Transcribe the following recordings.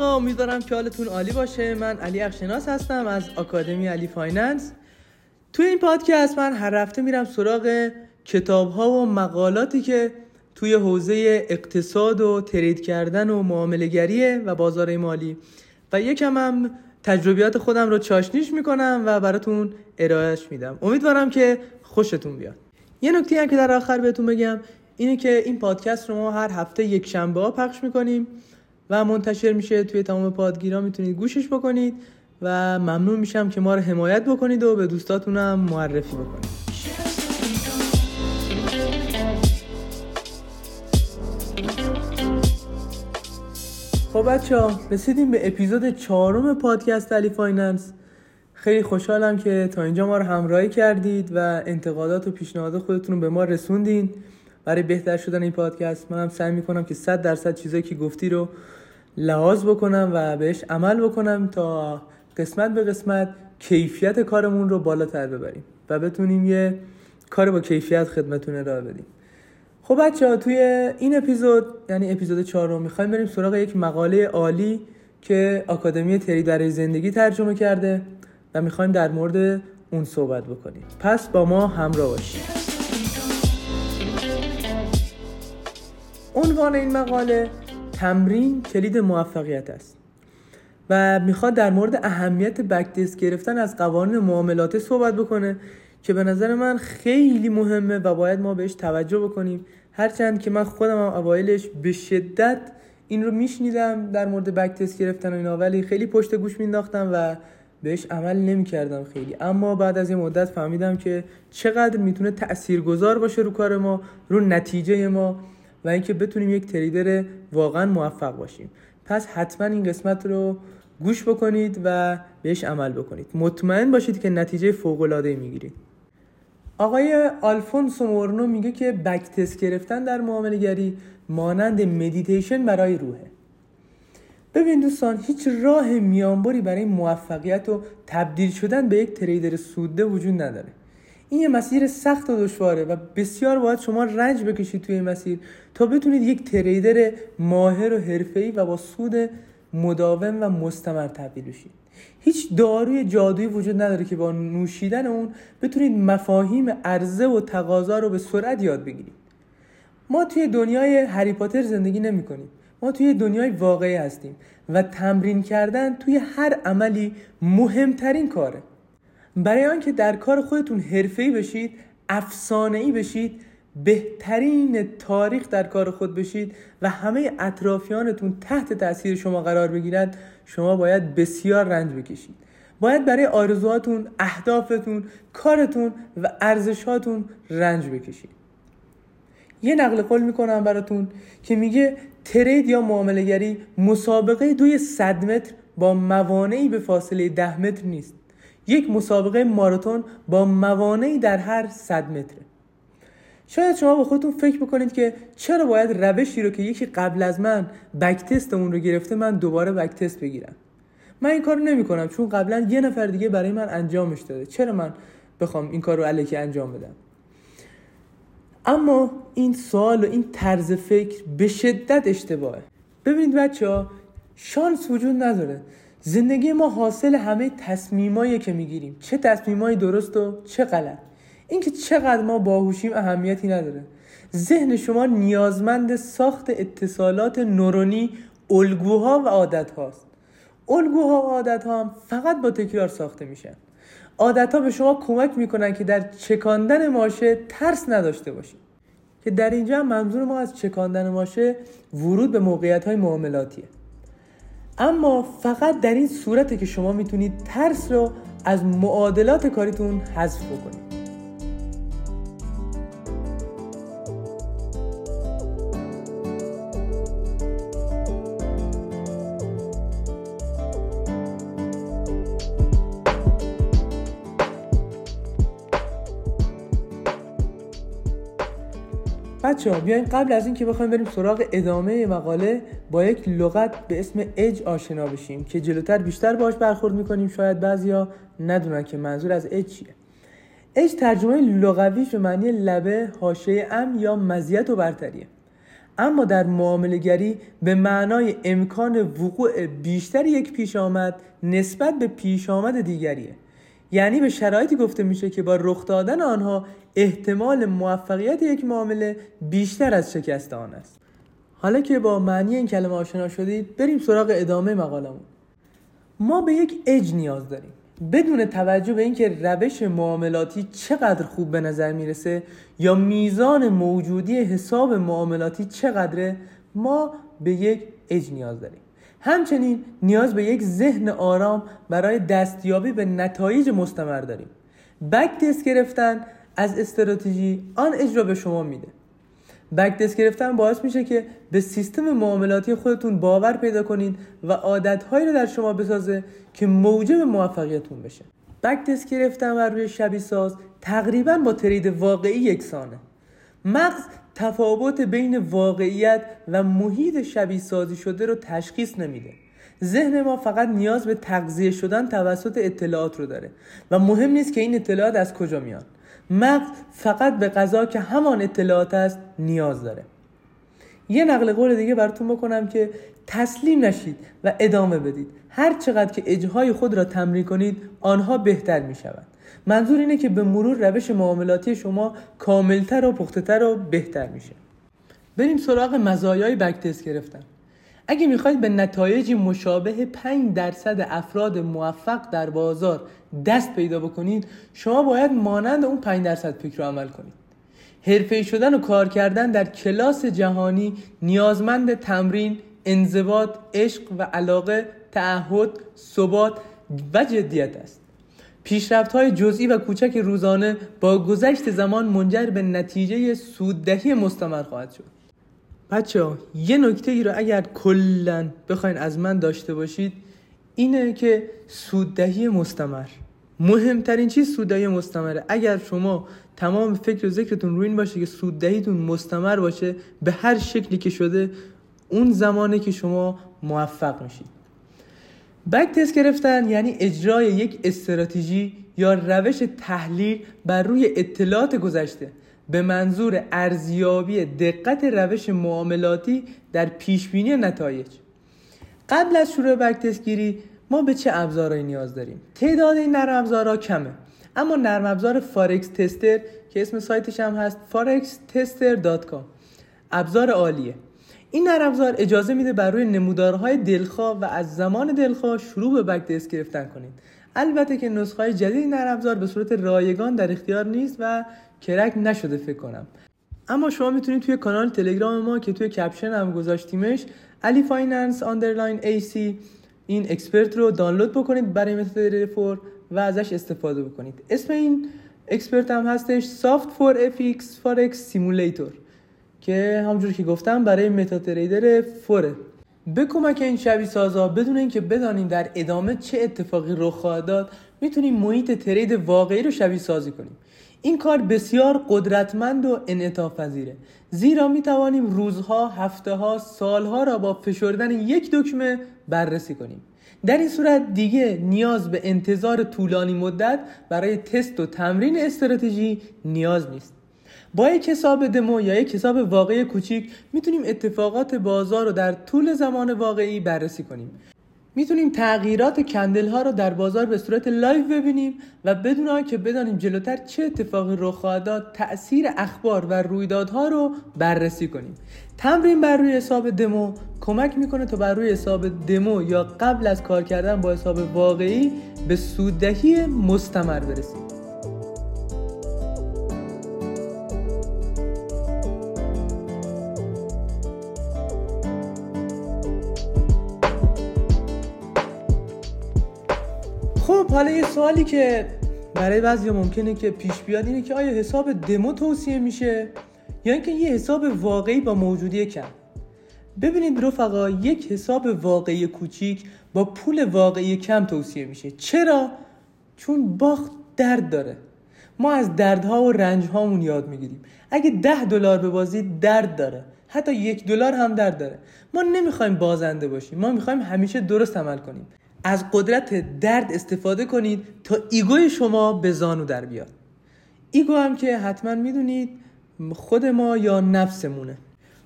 رفقا امیدوارم که حالتون عالی باشه. من علی اخشناس هستم از آکادمی علی Finance. توی این پادکست من هر هفته میرم سراغ کتاب ها و مقالاتی که توی حوزه اقتصاد و trade کردن و معاملگریه و بازار مالی. و یکم هم تجربیات خودم رو چاشنیش می‌کنم و براتون ارائهش میدم. امیدوارم که خوشتون بیاد. یه نکته هم که در آخر بهتون بگم اینه که این پادکست رو ما هر هفته یک شنبه ها پخش می‌کنیم. و منتشر میشه توی تمام پادگیرها می‌تونید گوشش بکنید و ممنون میشم که ما رو حمایت بکنید و به دوستاتونم معرفی بکنید. خب بچه ها رسیدیم به اپیزود چهارم پادکست علی Finance. خیلی خوشحالم که تا اینجا ما رو همراهی کردید و انتقادات و پیشنهادات خودتون رو به ما رسوندین. برای بهتر شدن این پادکست من هم سعی می‌کنم که 100 درصد چیزایی که گفتی رو لحاظ بکنم و بهش عمل بکنم تا قسمت به قسمت کیفیت کارمون رو بالاتر ببریم و بتونیم یه کار با کیفیت خدمتون ارائه بدیم. خب بچه ها توی این اپیزود یعنی اپیزود چهارم می‌خوایم بریم سراغ یک مقاله عالی که آکادمی تری برای زندگی ترجمه کرده و می‌خوایم در مورد اون صحبت بکنیم. پس با ما همراه باشید. عنوان این مقاله تمرین کلید موفقیت است و می‌خواد در مورد اهمیت بکتست گرفتن از قوانین معاملات صحبت بکنه که به نظر من خیلی مهمه و باید ما بهش توجه بکنیم. هرچند که من خودم هم اوایلش به شدت این رو میشنیدم در مورد بکتست گرفتن و اینا ولی خیلی پشت گوش مینداختم و بهش عمل نمی‌کردم خیلی. اما بعد از یه مدت فهمیدم که چقدر می‌تونه تاثیرگذار باشه رو کار ما رو نتیجه ما. و اینکه بتونیم یک trader واقعا موفق باشیم. پس حتما این قسمت رو گوش بکنید و بهش عمل بکنید. مطمئن باشید که نتیجه فوق العاده می‌گیرید. آقای آلفونسو مورنو میگه که backtest گرفتن در معامله گری مانند مدیتیشن برای روحه. ببین دوستان هیچ راه میانبری برای موفقیت و تبدیل شدن به یک تریدر سوده وجود نداره. این یه مسیر سخت و دشواره و بسیار باید شما رنج بکشید توی این مسیر تا بتونید یک تریدر ماهر و حرفه‌ای و با سود مداوم و مستمر تبدیل بشید. هیچ داروی جادویی وجود نداره که با نوشیدن اون بتونید مفاهیم عرضه و تقاضا رو به سرعت یاد بگیرید. ما توی دنیای هری پاتر زندگی نمی کنیم. ما توی دنیای واقعی هستیم و تمرین کردن توی هر عملی مهمترین کاره. برای آنکه در کار خودتون حرفه‌ای بشید افسانه‌ای بشید بهترین تاریخ در کار خود بشید و همه اطرافیانتون تحت تاثیر شما قرار بگیرند شما باید بسیار رنج بکشید. باید برای آرزوهاتون اهدافتون کارتون و ارزشاتون رنج بکشید. یه نقل قول می‌کنم براتون که میگه ترید یا معاملهگری مسابقه دوی صد متر با موانعی به فاصله ده متر نیست. یک مسابقه ماراتون با موانعی در هر صد متره. شاید شما با خودتون فکر بکنید که چرا باید روشی رو که یکی قبل از من بک تست اون رو گرفته من دوباره بک تست بگیرم؟ من این کارو نمی کنم چون قبلا یه نفر دیگه برای من انجامش داده. چرا من بخوام این کار رو علیکی انجام بدم؟ اما این سوال و این طرز فکر به شدت اشتباهه. ببینید بچه ها شانس وجود نداره. زندگی ما حاصل همه تصمیمایی که می‌گیریم. چه تصمیمایی درست و چه غلط. اینکه چقدر ما باهوشیم اهمیتی نداره. ذهن شما نیازمند ساخت اتصالات نورونی الگوها و عادت هاست الگوها و عادت ها هم فقط با تکرار ساخته میشن. عادت ها به شما کمک می‌کنن که در چکاندن ماشه ترس نداشته باشید. که در اینجا منظور ما از چکاندن ماشه ورود به موقعیت های معاملاتیه. اما فقط در این صورته که شما می‌تونید ترس رو از معادلات کاریتون حذف بکنید. بچه ها بیاین قبل از اینکه بخوایم بریم سراغ ادامه مقاله با یک لغت به اسم اج آشنا بشیم که جلوتر بیشتر باهاش برخورد می‌کنیم. شاید بعضیا ندونن که منظور از اج چیه. اج ترجمه لغویش به معنی لبه حاشیه ام یا مزیت و برتریه. اما در معامله گری به معنای امکان وقوع بیشتر یک پیش آمد نسبت به پیش آمد دیگریه. یعنی به شرایطی گفته میشه که با رخ دادن آنها احتمال موفقیت یک معامله بیشتر از شکست آن است. حالا که با معنی این کلمه آشنا شدید بریم سراغ ادامه مقالمون. ما به یک اج نیاز داریم. بدون توجه به اینکه روش معاملاتی چقدر خوب به نظر می‌رسه یا میزان موجودی حساب معاملاتی چقدره ما به یک اج نیاز داریم. همچنین نیاز به یک ذهن آرام برای دستیابی به نتایج مستمر داریم. بک تست گرفتن از استراتژی آن اجرا به شما میده. بک دست گرفتن باعث میشه که به سیستم معاملاتی خودتون باور پیدا کنید و عادتهایی رو در شما بسازه که موجب موفقیتتون بشه. بک دست گرفتن بر روی شبیه ساز تقریبا با ترید واقعی یکسانه. مغز تفاوت بین واقعیت و محیط شبیه سازی شده رو تشخیص نمیده. ذهن ما فقط نیاز به تغذیه شدن توسط اطلاعات رو داره و مهم نیست که این اطلاعات از کجا میان. مغز فقط به غذا که همان اطلاعات است نیاز داره. یه نقل قول دیگه براتون بکنم که تسلیم نشید و ادامه بدید. هر چقدر که اجهای خود را تمرین کنید آنها بهتر می شود منظور اینه که به مرور روش معاملاتی شما کاملتر و پختتر و بهتر میشه. بریم سراغ مزایای بک گرفتن. اگه می‌خواید به نتایجی مشابه 5 درصد افراد موفق در بازار دست پیدا بکنید شما باید مانند اون 5 درصد فکر عمل کنید. حرفه شدن و کار کردن در کلاس جهانی نیازمند تمرین، انضباط، عشق و علاقه، تعهد، ثبات و جدیت است. پیشرفت های جزئی و کوچک روزانه با گذشت زمان منجر به نتیجه سوددهی مستمر خواهد شد. بچه ها یه نکته ای رو اگر کلا بخواین از من داشته باشید اینه که سوددهی مستمر. مهمترین چیز سوددهی مستمره. اگر شما تمام فکر و ذکرتون روی این باشه که سوددهیتون مستمر باشه به هر شکلی که شده اون زمانه که شما موفق میشید. بک تست گرفتن یعنی اجرای یک استراتژی یا روش تحلیل بر روی اطلاعات گذشته. به منظور ارزیابی دقت روش معاملاتی در پیشبینی نتایج. قبل از شروع back گیری ما به چه ابزارهایی نیاز داریم؟ تعداد این نرم ابزارها کمه. اما نرم ابزار Forex Tester که اسم سایتش هم هست forextester.com ابزار عالیه. این نرم اجازه میده بر روی نمودارهای دلخواه و از زمان دلخواه شروع به backtest گرفتن کنید. البته که نسخه جدید این نرم به صورت رایگان در اختیار نیست و crack نشده فکر کنم. اما شما می‌تونید توی کانال تلگرام ما که توی caption هم گذاشتیمش Ali Finance underline AC این expert رو دانلود بکنید برای متا four و ازش استفاده بکنید. اسم این expert هم هستش Soft4FX Forex Simulator. که همونجور که گفتم برای MetaTrader four ه به کمک این شبیه سازا بدون اینکه بدانیم در ادامه چه اتفاقی رخ خواهد داد می‌تونیم محیط ترید واقعی رو شبیه سازی کنیم. این کار بسیار قدرتمند و انعطاف پذیره. زیرا می توانیم روزها، هفته ها، سالها را با فشردن یک دکمه بررسی کنیم. در این صورت دیگه نیاز به انتظار طولانی مدت برای تست و تمرین استراتژی نیاز نیست. با یک حساب دمو یا یک حساب واقعی کوچیک می‌تونیم اتفاقات بازار رو در طول زمان واقعی بررسی کنیم. می‌تونیم تغییرات کندل ها رو در بازار به صورت لایو ببینیم و بدون که بدانیم جلوتر چه اتفاقی رخ خواهد داد تاثیر اخبار و رویدادها رو بررسی کنیم. تمرین بر روی حساب دمو کمک می‌کنه تا بر روی حساب دمو یا قبل از کار کردن با حساب واقعی به سوددهی مستمر برسیم. حالا یه سوالی که برای بعضی ممکنه که پیش بیاد اینه که آیا حساب دمو توصیه میشه؟ یا اینکه یه حساب واقعی با موجودی کم ببینید رفقا یک حساب واقعی کوچیک با پول واقعی کم توصیه میشه. چرا؟ چون باخت درد داره. ما از دردها و رنجهامون یاد می‌گیریم. اگه ده دلار ببازید درد داره. حتی یک دلار هم درد داره. ما نمی‌خوایم بازنده باشیم. ما می‌خوایم همیشه درست عمل کنیم. از قدرت درد استفاده کنید تا ego ی شما به زانو در بیاد. ego هم که حتما می‌دونید خود ما یا نفسمونه.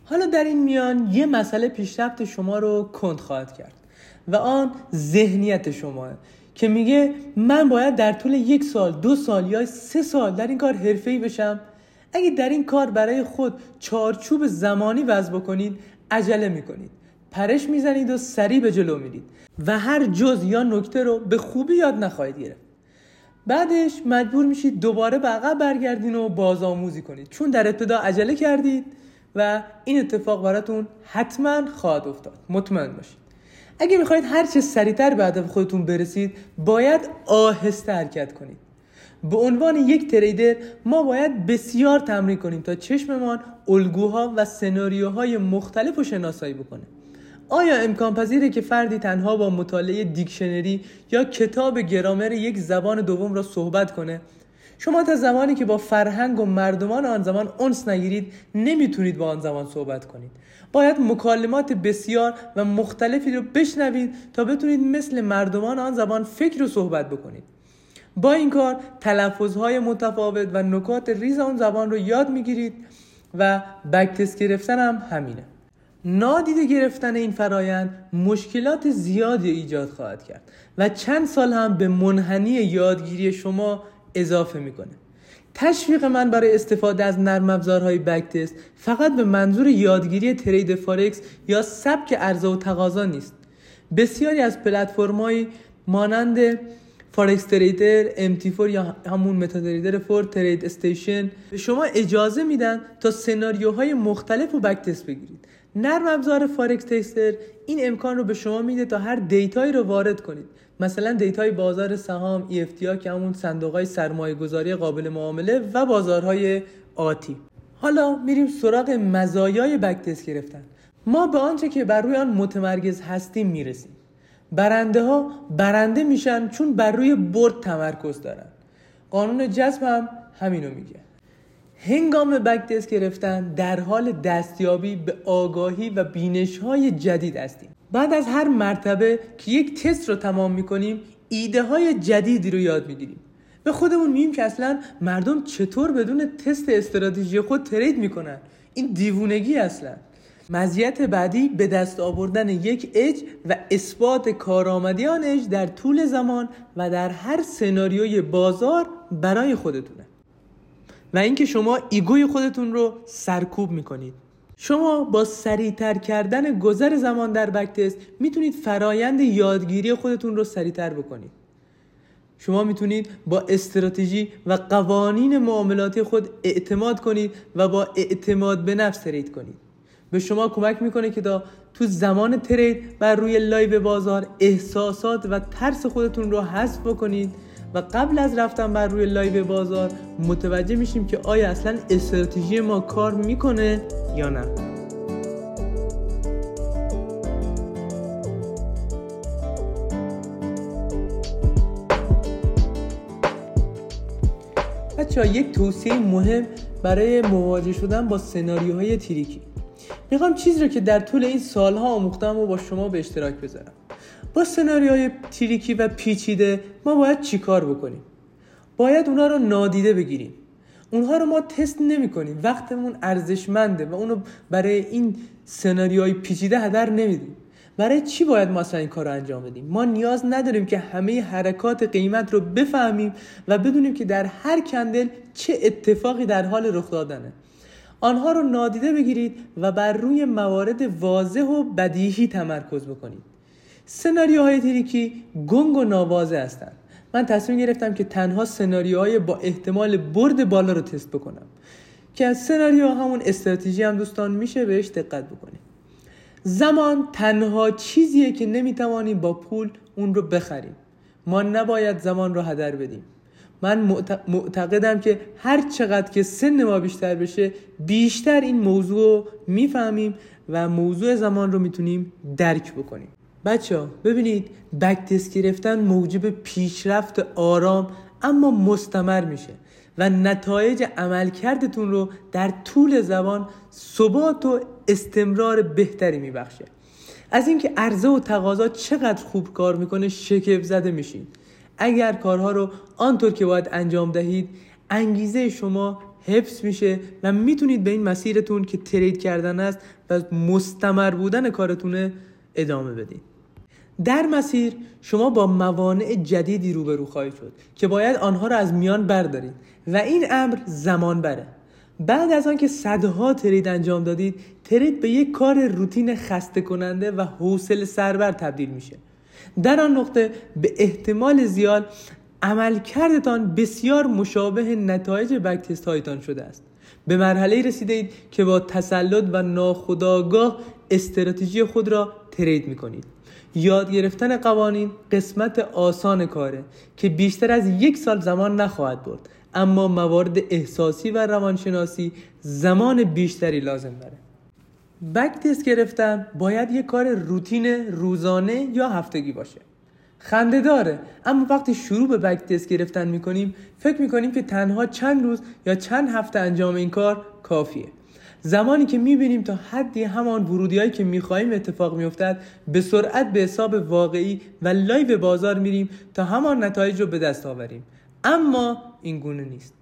حالا در این میان یه مسئله پیشرفت شما رو کند خواهد کرد و آن ذهنیت شماه که میگه من باید در طول یک سال دو سال یا سه سال در این کار حرفه‌ای بشم. اگه در این کار برای خود چارچوب زمانی وضع بکنید عجله می‌کنید. پرش می‌زنید و سریع به جلو میرید. و هر جز یا نکته رو به خوبی یاد نخواهید گرفت. بعدش مجبور میشید دوباره به عقب برگردین و بازآموزی کنید. چون در ابتدا عجله کردید و این اتفاق براتون حتما خواهد افتاد. مطمئن باشید. اگه می‌خواید هر چه سریعتر به هدف خودتون برسید باید آهسته حرکت کنید. به عنوان یک تریدر ما باید بسیار تمرین کنیم تا چشممان الگوها و سناریوهای مختلف رو شناسایی بکنه. آیا امکان پذیره که فردی تنها با مطالعه دیکشنری یا کتاب گرامر یک زبان دوم را صحبت کنه؟ شما تا زمانی که با فرهنگ و مردمان آن زمان اونس نگیرید نمی‌تونید با آن زمان صحبت کنید. باید مکالمات بسیار و مختلفی رو بشنوید تا بتونید مثل مردمان آن زبان فکر و صحبت بکنید. با این کار تلفظهای متفاوت و نکات ریز آن زبان رو یاد می‌گیرید و backtest گرفتن هم همینه. نادیده گرفتن این فرایند مشکلات زیادی ایجاد خواهد کرد و چند سال هم به منحنی یادگیری شما اضافه می‌کنه. تشویق من برای استفاده از نرم افزارهای backtest فقط به منظور یادگیری trade فارکس یا سبک عرضه و تقاضا نیست. بسیاری از پلتفرم‌های مانند Forex Trader MT4 یا همون MetaTrader four TradeStation به شما اجازه میدن تا سناریوهای مختلف رو backtest بگیرید. نرم افزار Forex Tester این امکان رو به شما میده تا هر data یی رو وارد کنید. مثلا data ی بازار سهام ETF که همون صندوق های سرمایه گذاری قابل معامله و بازارهای آتی. حالا میریم سراغ مزایای backtest گرفتن. ما به آنچه که بر روی آن متمرکز هستیم می‌رسیم. برنده ها برنده میشن چون بر روی برد تمرکز دارن. قانون جذب هم همینو میگه. هنگام بک گرفتن در حال دستیابی به آگاهی و بینش های جدید هستیم. بعد از هر مرتبه که یک تست رو تمام می‌کنیم ایده های جدیدی رو یاد می‌گیریم. به خودمون میگیم که اصلا مردم چطور بدون تست استراتژی خود ترید می‌کنن؟ این دیوونگی اصلا. مزیت بعدی به دست آوردن یک اج و اثبات کارآمدی آن اج در طول زمان و در هر سناریوی بازار برای خودتونه. و اینکه شما ego ی خودتون رو سرکوب می‌کنید. شما با سریعتر کردن گذر زمان در backtest می‌تونید فرایند یادگیری خودتون رو سریعتر بکنید. شما می‌تونید به استراتژی و قوانین معاملاتی خود اعتماد کنید و با اعتماد به نفس trade کنید. به شما کمک می‌کنه که تا تو زمان trade بر روی live بازار احساسات و ترس خودتون رو حذف بکنید و قبل از رفتن بر روی live بازار متوجه میشیم که آیا اصلا استراتژی ما کار می‌کنه یا نه. بچه‌ها یک توصیه مهم برای مواجه شدن با سناریوهای tricky می‌خوام چیزی رو که در طول این سالها آموختم رو با شما به اشتراک بذارم. با سناریوهای تریکی و پیچیده ما باید چیکار بکنیم؟ باید اونا رو نادیده بگیریم. اونها رو ما تست نمی کنیم وقتمون ارزشمنده و اونو برای این سناریوهای پیچیده هدر نمیدیم. برای چی باید ما اصلا این کار رو انجام بدیم؟ ما نیاز نداریم که همه حرکات قیمت رو بفهمیم و بدونیم که در هر کندل چه اتفاقی در حال رخ دادنه. آنها رو نادیده بگیرید و بر روی موارد واضح و بدیهی تمرکز بکنید. سناریوهای تریکی گنگ و نوازه هستند. من تصمیم گرفتم که تنها سناریوهای با احتمال برد بالا رو تست بکنم. که از سناریو همون استراتژی هم دوستان میشه بهش دقت بکنید زمان تنها چیزیه که نمی‌توانیم با پول اون رو بخریم. ما نباید زمان رو هدر بدیم. من معتقدم که هر چقدر که سن ما بیشتر بشه بیشتر این موضوع رو می‌فهمیم و موضوع زمان رو می‌تونیم درک بکنیم. بچه ببینید بک گرفتن موجب پیشرفت آرام اما مستمر میشه و نتایج عملکردتون رو در طول زبان ثبات و استمرار بهتری میبخشه. از اینکه عرضه و تقاضا چقدر خوب کار می‌کنه شکف زده میشین. اگر کارها رو آنطور که باید انجام دهید انگیزه شما حفظ میشه و می‌تونید به این مسیرتون که ترید کردن است و مستمر بودن کارتونه ادامه بدید در مسیر شما با موانع جدیدی روبرو خواهید شد که باید آنها را از میان بردارید و این امر زمان بره. بعد از آنکه صدها ترید انجام دادید ترید به یک کار روتین خسته کننده و حوصله سربر تبدیل میشه. در آن نقطه به احتمال زیاد عملکردتان بسیار مشابه نتایج بک هایتان شده است. به مرحله رسیده اید که با تسلط و ناخداگاه استراتژی خود را ترید می کنید یاد گرفتن قوانین قسمت آسان کاره که بیشتر از یک سال زمان نخواهد برد. اما موارد احساسی و روانشناسی زمان بیشتری لازم داره. بک تست گرفتن باید یک کار روتین روزانه یا هفتگی باشه. خنده داره اما وقتی شروع به بک تست گرفتن می‌کنیم فکر می‌کنیم که تنها چند روز یا چند هفته انجام این کار کافیه. زمانی که می‌بینیم تا حدی همان ورودی هایی که می‌خواهیم اتفاق میافتد به سرعت به حساب واقعی و live بازار میریم تا همان نتایج رو به دست آوریم. اما این گونه نیست.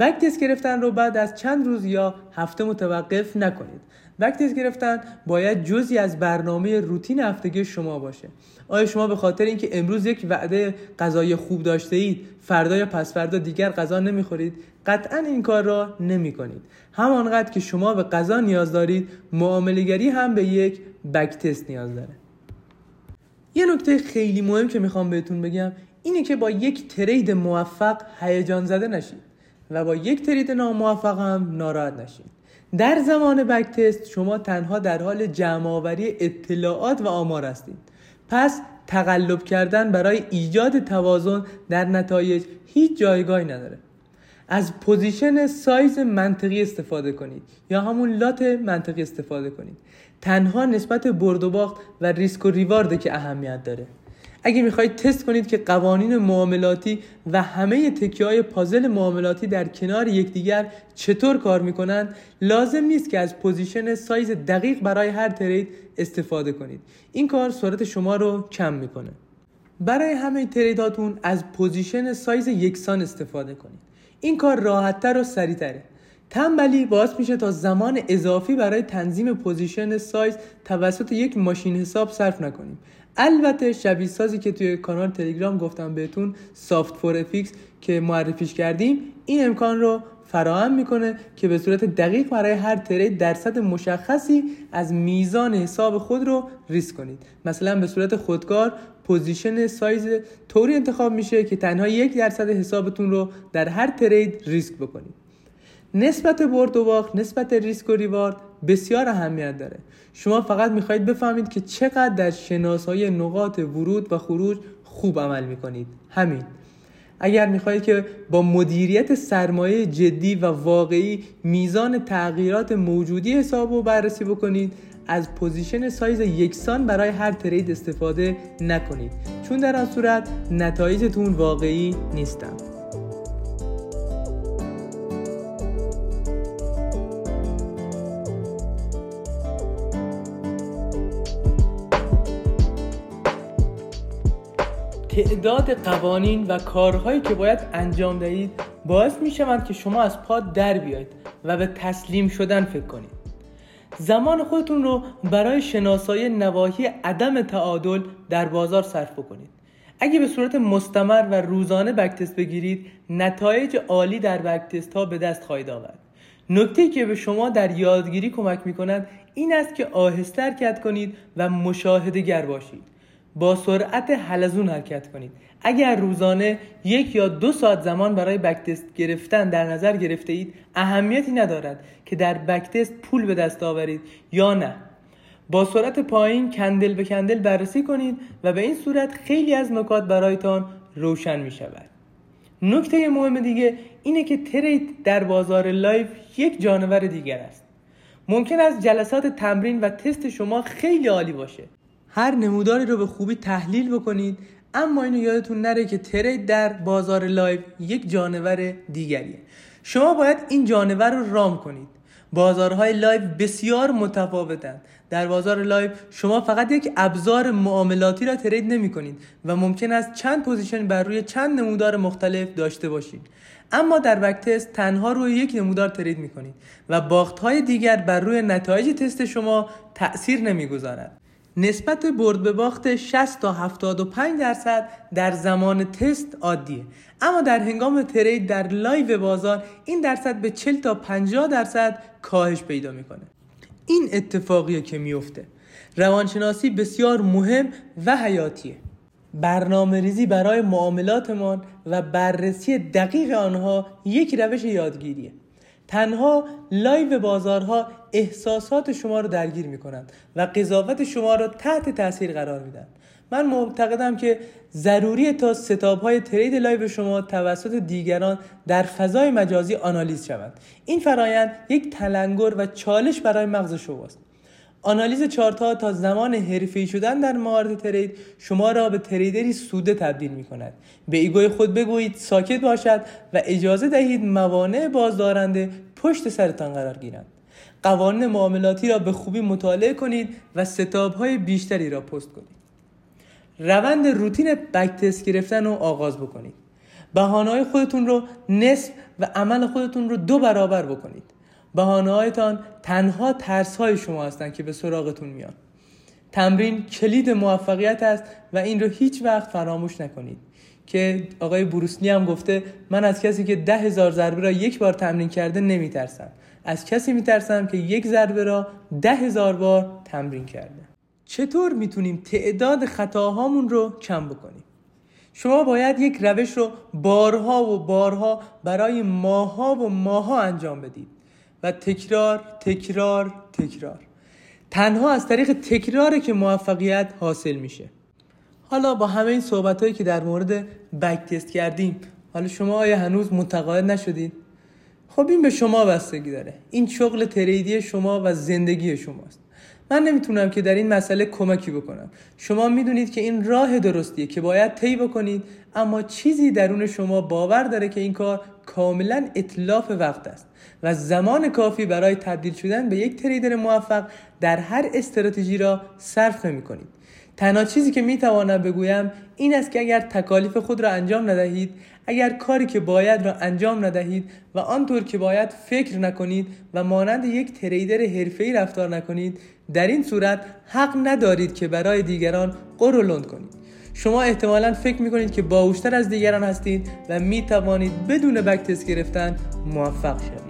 backtest گرفتن رو بعد از چند روز یا هفته متوقف نکنید. backtest گرفتن باید جزی از برنامه روتین هفتگی شما باشه. آیا شما به خاطر اینکه امروز یک وعده غذای خوب داشته اید فردا یا پس فردا دیگر غذا نمی‌خورید قطعا این کار را نمی کنید همانقدر که شما به غذا نیاز دارید معاملگری هم به یک بک تست نیاز داره. یه نکته خیلی مهم که می‌خوام بهتون بگم اینه که با یک ترید موفق هیجان زده نشید و با یک ترید ناموفق هم ناراحت نشید. در زمان بک تست شما تنها در حال جمعآوری اطلاعات و آمار هستید. پس تقلب کردن برای ایجاد توازن در نتایج هیچ جایگاهی نداره. از position size منطقی استفاده کنید یا همون lot منطقی استفاده کنید. تنها نسبت برد و باخت و ریسک و reward که اهمیت داره. اگه می‌خواید تست کنید که قوانین معاملاتی و همه تکه های پازل معاملاتی در کنار یکدیگر چطور کار می‌کنند لازم نیست که از position size دقیق برای هر trade استفاده کنید. این کار سرعت شما رو کم می‌کنه. برای همه trade اتون از position size یکسان استفاده کنید. این کار راحتتر و سریعتره. تنبلی باعث میشه تا زمان اضافی برای تنظیم position size توسط یک ماشین حساب صرف نکنیم. البته شبیه سازی که توی کانال تلگرام گفتم بهتون Soft4FX که معرفیش کردیم این امکان رو فراهم می‌کنه که به صورت دقیق برای هر trade درصد مشخصی از میزان حساب خود رو ریسک کنید. مثلا به صورت خودکار position size طوری انتخاب میشه که تنها یک درصد حسابتون رو در هر trade ریسک بکنید. نسبت برد و باخت نسبت ریسک و reward بسیار اهمیت داره. شما فقط می‌خواهید بفهمید که چقدر در شناسایی نقاط ورود و خروج خوب عمل می‌کنید. همین. اگر می‌خواهید که با مدیریت سرمایه جدی و واقعی میزان تغییرات موجودی حساب رو بررسی بکنید از position size یکسان برای هر trade استفاده نکنید. چون در آن صورت نتایجتون واقعی نیستند تعداد قوانین و کارهایی که باید انجام دهید باعث می شوند که شما از پا در بیایید و به تسلیم شدن فکر کنید. زمان خودتون رو برای شناسایی نواحی عدم تعادل در بازار صرف بکنید. اگه به صورت مستمر و روزانه بکتست بگیرید نتایج عالی در بکتست ها به دست خواهید آورد. نکته که به شما در یادگیری کمک می کند این است که آهسته حرکت کنید و مشاهده گر باشید. با سرعت حلزون حرکت کنید. اگر روزانه یک یا دو ساعت زمان برای backtest گرفتن در نظر گرفته اید اهمیتی ندارد که در backtest پول به دست آورید یا نه. با سرعت پایین candle به candle بررسی کنید و به این صورت خیلی از نکات برایتان روشن می شود. نکته مهم دیگه اینه که trade در بازار live یک جانور دیگر است. ممکن است جلسات تمرین و تست شما خیلی عالی باشه. هر نموداری رو به خوبی تحلیل بکنید. اما اینو یادتون نره که trade در بازار live یک جانور دیگریه. شما باید این جانور رو رام کنید. بازارهای live بسیار متفاوتند. در بازار live شما فقط یک ابزار معاملاتی را trade نمی کنید و ممکن است چند position بر روی چند نمودار مختلف داشته باشید. اما در backtest تنها روی یک نمودار trade می کنید و باخت دیگر بر روی نتایج تست شما تأثیر نمی گذارد. نسبت برد به باخت 60 تا 75 درصد در زمان تست عادیه. اما در هنگام trade در live بازار این درصد به 40 تا 50 درصد کاهش پیدا می‌کنه. این اتفاقیه که میفته روانشناسی بسیار مهم و حیاتیه. برنامه ریزی برای معاملاتمان و بررسی دقیق آنها یک روش یادگیریه. تنها live بازارها احساسات شما رو درگیر می کنند و قضاوت شما رو تحت تاثیر قرار میدن من معتقدم که ضروریه تا setup های trade live شما توسط دیگران در فضای مجازی آنالیز شود این فرایند یک تلنگر و چالش برای مغز شماست. آنالیز چارت تا زمان حرفه‌ای شدن در مهارت trade شما را به trader ی سودده تبدیل می کند به ego ی خود بگویید ساکت باشد و اجازه دهید موانع بازدارنده پشت سرتان قرار گیرند. قوانین معاملاتی را به خوبی مطالعه کنید و ستاب های بیشتری را پست کنید. روند روتین بک تست گرفتن رو آغاز بکنید. بهانه خودتون رو نصف و عمل خودتون رو دو برابر بکنید. بهانه هایتان تنها ترس های شما هستند که به سراغتون میان. تمرین کلید موفقیت است و این رو هیچ وقت فراموش نکنید. که آقای بروسلی هم گفته من از کسی که ده هزار ضربه را یک بار تمرین کرده نمیترسم. از کسی میترسم که یک ضربه را ده هزار بار تمرین کرده. چطور می‌تونیم تعداد خطاهامون رو کم بکنیم؟ شما باید یک روش رو بارها و بارها برای ماها و ماها انجام بدید. و تکرار تکرار تکرار. تنها از طریق تکراره که موفقیت حاصل میشه. حالا با همه این صحبت هایی که در مورد بک تست کردیم حالا شما آیا هنوز متقاعد نشدید خب این به شما بستگی داره. این شغل تریدی شما و زندگی شماست. من نمی‌تونم که در این مسئله کمکی بکنم. شما می‌دونید که این راه درستیه که باید طی بکنید اما چیزی درون شما باور داره که این کار کاملا اطلاف وقت است و زمان کافی برای تبدیل شدن به یک تریدر موفق در هر استراتژی را صرف نمی کنید تنها چیزی که می‌توانم بگویم این است که اگر تکالیف خود را انجام ندهید اگر کاری که باید را انجام ندهید و آنطور که باید فکر نکنید و مانند یک تریدر حرفه‌ای رفتار نکنید در این صورت حق ندارید که برای دیگران قرولند کنید. شما احتمالا فکر می‌کنید که باوشتر از دیگران هستید و می‌توانید بدون بک گرفتن موفق شوید.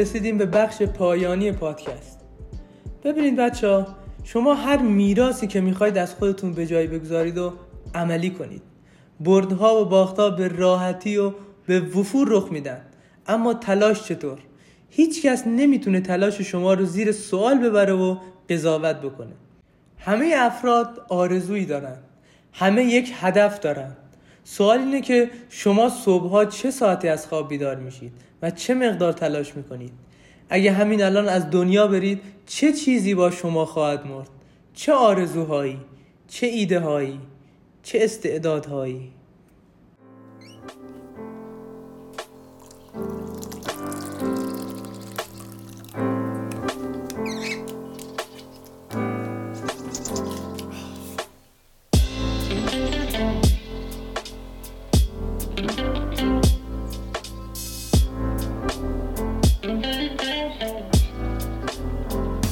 رسیدیم به بخش پایانی پادکست. ببینید بچه ها شما هر میراسی که می‌خواید از خودتون به جایی بگذارید و عملی کنید. بردها و باختها به راحتی و به وفور رخ میدن. اما تلاش چطور؟ هیچ کس نمی‌تونه تلاش شما رو زیر سوال ببره و قضاوت بکنه. همه افراد آرزویی دارن. همه یک هدف دارن. سوال اینه که شما صبحها چه ساعتی از خواب بیدار میشید؟ و چه مقدار تلاش می‌کنید؟ اگه همین الان از دنیا برید چه چیزی با شما خواهد مرد؟ چه آرزوهایی؟ چه ایده هایی چه استعدادهایی؟